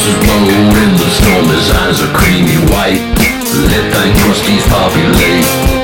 horses in the storm, his eyes are creamy white. Let thine crusties populate.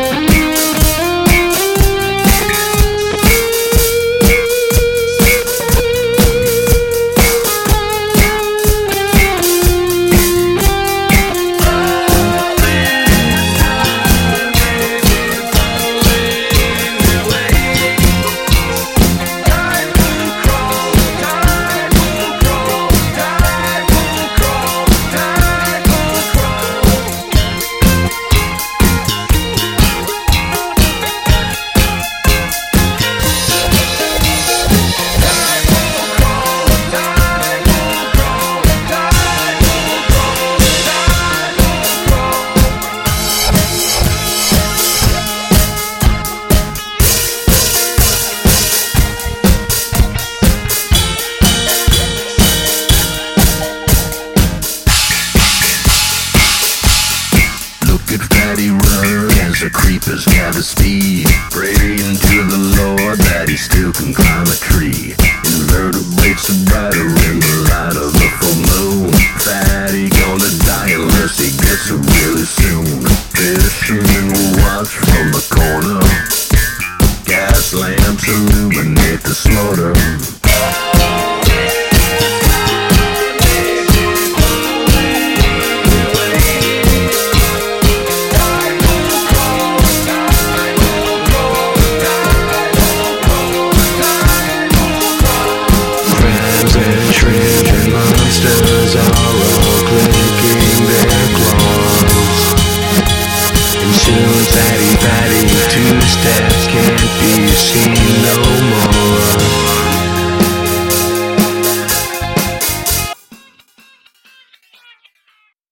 mighty road as the creepers gather speed. Praying to the Lord that he still can climb a tree. Invertebrates are brighter in the light of the full moon. Fatty gonna die unless he gets it really soon. Fishermen will watch from the corner. Gas lamps illuminate the slaughter. sorrow clicking their claws And soon fatty fatty two steps can't be seen no more.